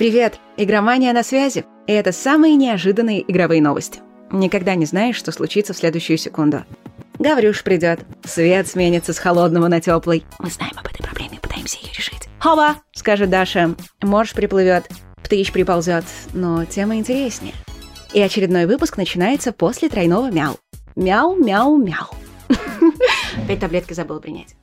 Привет! Игромания на связи. И это самые неожиданные игровые новости. Никогда не знаешь, что случится в следующую секунду. Гаврюш придет. Свет сменится с холодного на теплый. Мы знаем об этой проблеме, пытаемся ее решить. Хова! скажет Даша. Морж приплывет. Птыч приползет. Но тема интереснее. И очередной выпуск начинается после тройного мяу. Мяу, мяу, мяу. Опять таблетки забыла принять.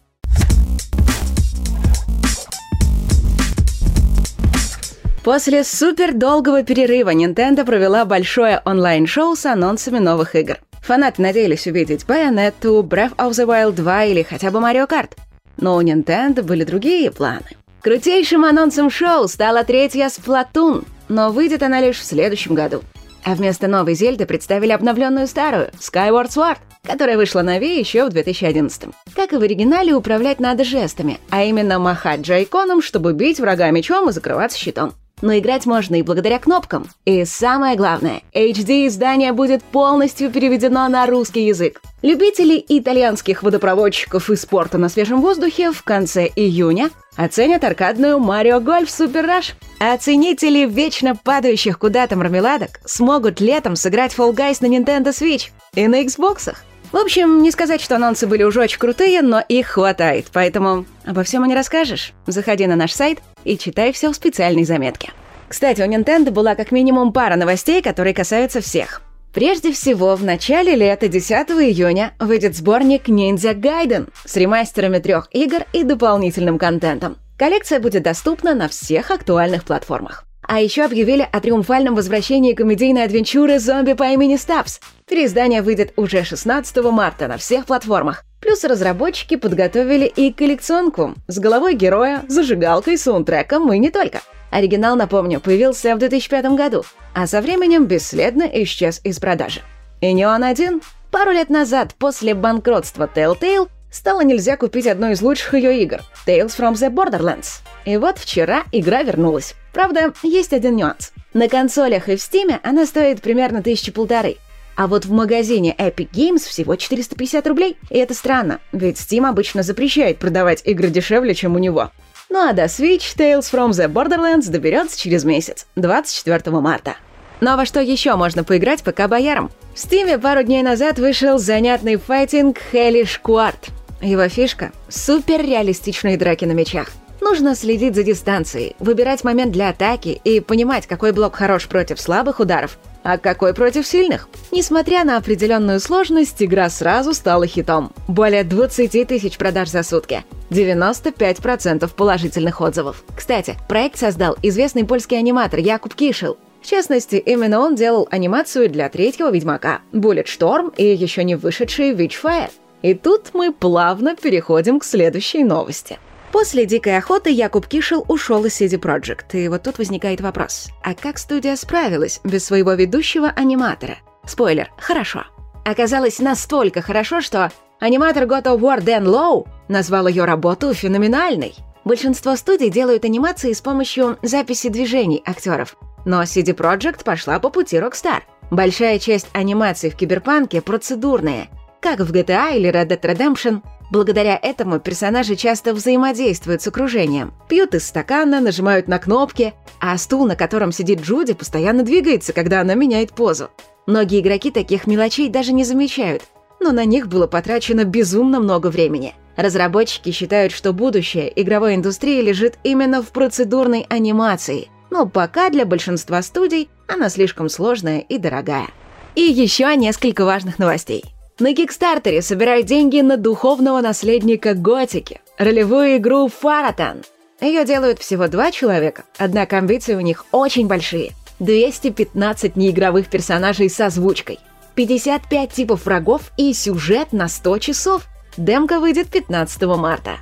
После супер долгого перерыва Nintendo провела большое онлайн-шоу с анонсами новых игр. Фанаты надеялись увидеть Bayonetta, Breath of the Wild 2 или хотя бы Mario Kart. Но у Nintendo были другие планы. Крутейшим анонсом шоу стала третья Splatoon, но выйдет она лишь в следующем году. А вместо новой Зельды представили обновленную старую Skyward Sword, которая вышла на Wii еще в 2011 Как и в оригинале, управлять надо жестами, а именно махать джайконом, чтобы бить врага мечом и закрываться щитом но играть можно и благодаря кнопкам. И самое главное, HD-издание будет полностью переведено на русский язык. Любители итальянских водопроводчиков и спорта на свежем воздухе в конце июня оценят аркадную Mario Golf Super Rush. А ценители вечно падающих куда-то мармеладок смогут летом сыграть Fall Guys на Nintendo Switch и на Xbox. В общем, не сказать, что анонсы были уже очень крутые, но их хватает, поэтому обо всем и не расскажешь. Заходи на наш сайт и читай все в специальной заметке. Кстати, у Nintendo была как минимум пара новостей, которые касаются всех. Прежде всего, в начале лета, 10 июня, выйдет сборник Ninja Gaiden с ремастерами трех игр и дополнительным контентом. Коллекция будет доступна на всех актуальных платформах. А еще объявили о триумфальном возвращении комедийной адвенчуры «Зомби по имени Стабс». Переиздание выйдет уже 16 марта на всех платформах. Плюс разработчики подготовили и коллекционку с головой героя, зажигалкой, саундтреком и не только. Оригинал, напомню, появился в 2005 году, а со временем бесследно исчез из продажи. И не он один. Пару лет назад, после банкротства Telltale, стало нельзя купить одну из лучших ее игр — Tales from the Borderlands. И вот вчера игра вернулась. Правда, есть один нюанс. На консолях и в Steam она стоит примерно тысячи полторы. А вот в магазине Epic Games всего 450 рублей. И это странно, ведь Steam обычно запрещает продавать игры дешевле, чем у него. Ну а до Switch Tales from the Borderlands доберется через месяц, 24 марта. Ну а во что еще можно поиграть пока боярам? В Steam пару дней назад вышел занятный файтинг Hellish Quart. Его фишка — суперреалистичные драки на мечах. Нужно следить за дистанцией, выбирать момент для атаки и понимать, какой блок хорош против слабых ударов, а какой против сильных. Несмотря на определенную сложность, игра сразу стала хитом. Более 20 тысяч продаж за сутки. 95% положительных отзывов. Кстати, проект создал известный польский аниматор Якуб Кишел. В частности, именно он делал анимацию для третьего Ведьмака, Bullet Storm и еще не вышедший Witchfire. И тут мы плавно переходим к следующей новости. После «Дикой охоты» Якуб Кишел ушел из CD Projekt, и вот тут возникает вопрос. А как студия справилась без своего ведущего аниматора? Спойлер, хорошо. Оказалось настолько хорошо, что аниматор God of War Дэн Лоу назвал ее работу феноменальной. Большинство студий делают анимации с помощью записи движений актеров. Но CD Projekt пошла по пути Rockstar. Большая часть анимаций в Киберпанке процедурная, как в GTA или Red Dead Redemption – Благодаря этому персонажи часто взаимодействуют с окружением. Пьют из стакана, нажимают на кнопки, а стул, на котором сидит Джуди, постоянно двигается, когда она меняет позу. Многие игроки таких мелочей даже не замечают, но на них было потрачено безумно много времени. Разработчики считают, что будущее игровой индустрии лежит именно в процедурной анимации, но пока для большинства студий она слишком сложная и дорогая. И еще несколько важных новостей. На Кикстартере собирают деньги на духовного наследника Готики, ролевую игру Фаратан. Ее делают всего два человека, однако амбиции у них очень большие. 215 неигровых персонажей с озвучкой, 55 типов врагов и сюжет на 100 часов. Демка выйдет 15 марта.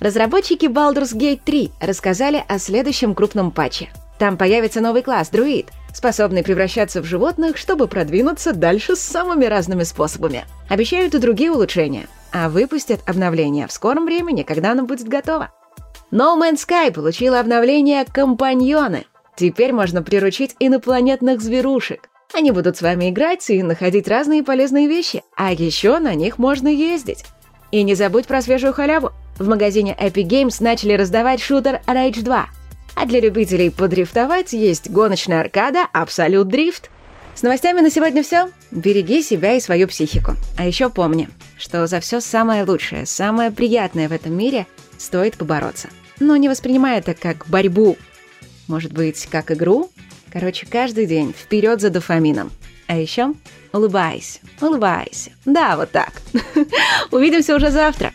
Разработчики Baldur's Gate 3 рассказали о следующем крупном патче. Там появится новый класс — друид — способный превращаться в животных, чтобы продвинуться дальше самыми разными способами. Обещают и другие улучшения, а выпустят обновление в скором времени, когда оно будет готово. No Man's Sky получила обновление «Компаньоны». Теперь можно приручить инопланетных зверушек. Они будут с вами играть и находить разные полезные вещи, а еще на них можно ездить. И не забудь про свежую халяву. В магазине Epic Games начали раздавать шутер Rage 2. А для любителей подрифтовать есть гоночная аркада Absolute Drift. С новостями на сегодня все. Береги себя и свою психику. А еще помни, что за все самое лучшее, самое приятное в этом мире стоит побороться. Но не воспринимай это как борьбу. Может быть, как игру? Короче, каждый день вперед за дофамином. А еще улыбайся, улыбайся. Да, вот так. Увидимся уже завтра.